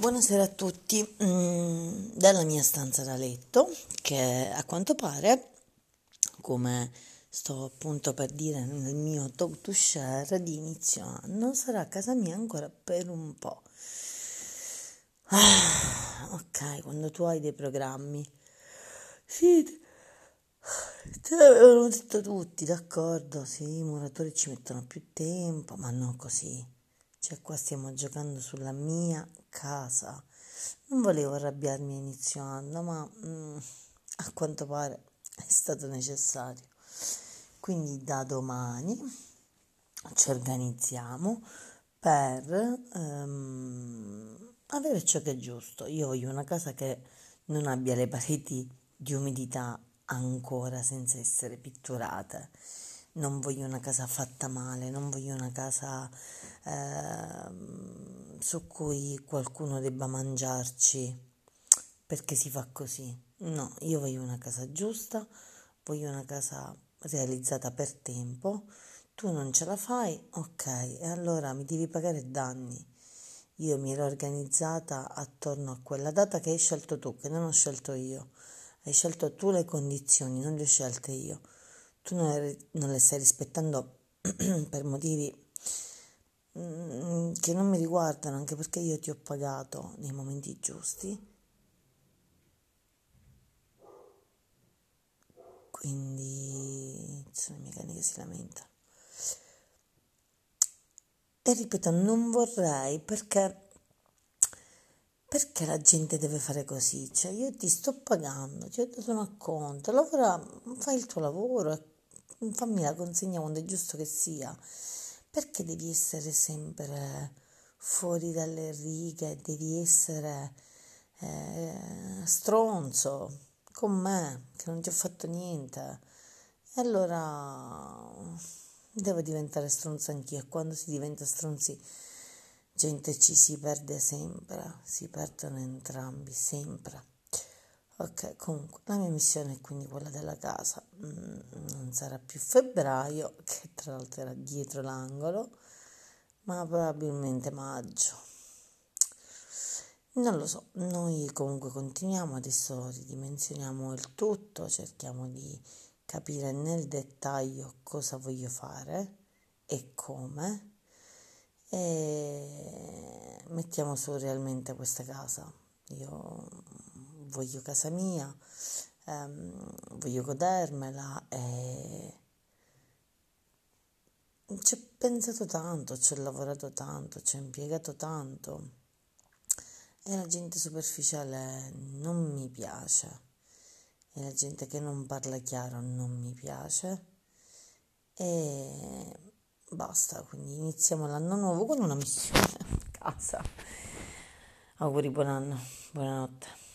Buonasera a tutti, mm, dalla mia stanza da letto, che a quanto pare, come sto appunto per dire nel mio talk to share di inizio anno, sarà casa mia ancora per un po'. Ah, ok, quando tu hai dei programmi, sì, te l'avevano detto tutti, d'accordo, sì, i muratori ci mettono più tempo, ma non così cioè qua stiamo giocando sulla mia casa. Non volevo arrabbiarmi a inizio anno, ma mm, a quanto pare è stato necessario. Quindi da domani ci organizziamo per um, avere ciò che è giusto. Io voglio una casa che non abbia le pareti di umidità ancora senza essere pitturate non voglio una casa fatta male, non voglio una casa eh, su cui qualcuno debba mangiarci perché si fa così. No, io voglio una casa giusta, voglio una casa realizzata per tempo. Tu non ce la fai, ok, e allora mi devi pagare danni. Io mi ero organizzata attorno a quella data che hai scelto tu, che non ho scelto io. Hai scelto tu le condizioni, non le ho scelte io tu non le, non le stai rispettando per motivi mm, che non mi riguardano, anche perché io ti ho pagato nei momenti giusti. Quindi sono i miei cani che si lamentano. E ripeto, non vorrei perché perché la gente deve fare così? Cioè, io ti sto pagando, ti ho dato un acconto, lavora, fai il tuo lavoro fammi la consegna quando è giusto che sia. Perché devi essere sempre fuori dalle righe, devi essere eh, stronzo con me, che non ti ho fatto niente. E allora devo diventare stronza anch'io. Quando si diventa stronzi, gente ci si perde sempre, si perdono entrambi, sempre. Ok, comunque la mia missione è quindi quella della casa. Mm, non sarà più febbraio, che tra l'altro era dietro l'angolo, ma probabilmente maggio. Non lo so, noi comunque continuiamo, adesso ridimensioniamo il tutto, cerchiamo di capire nel dettaglio cosa voglio fare e come e mettiamo su realmente questa casa. Io voglio casa mia, ehm, voglio godermela e ci ho pensato tanto, ci ho lavorato tanto, ci ho impiegato tanto e la gente superficiale non mi piace e la gente che non parla chiaro non mi piace e basta, quindi iniziamo l'anno nuovo con una missione a casa. Auguri buon anno, buonanotte.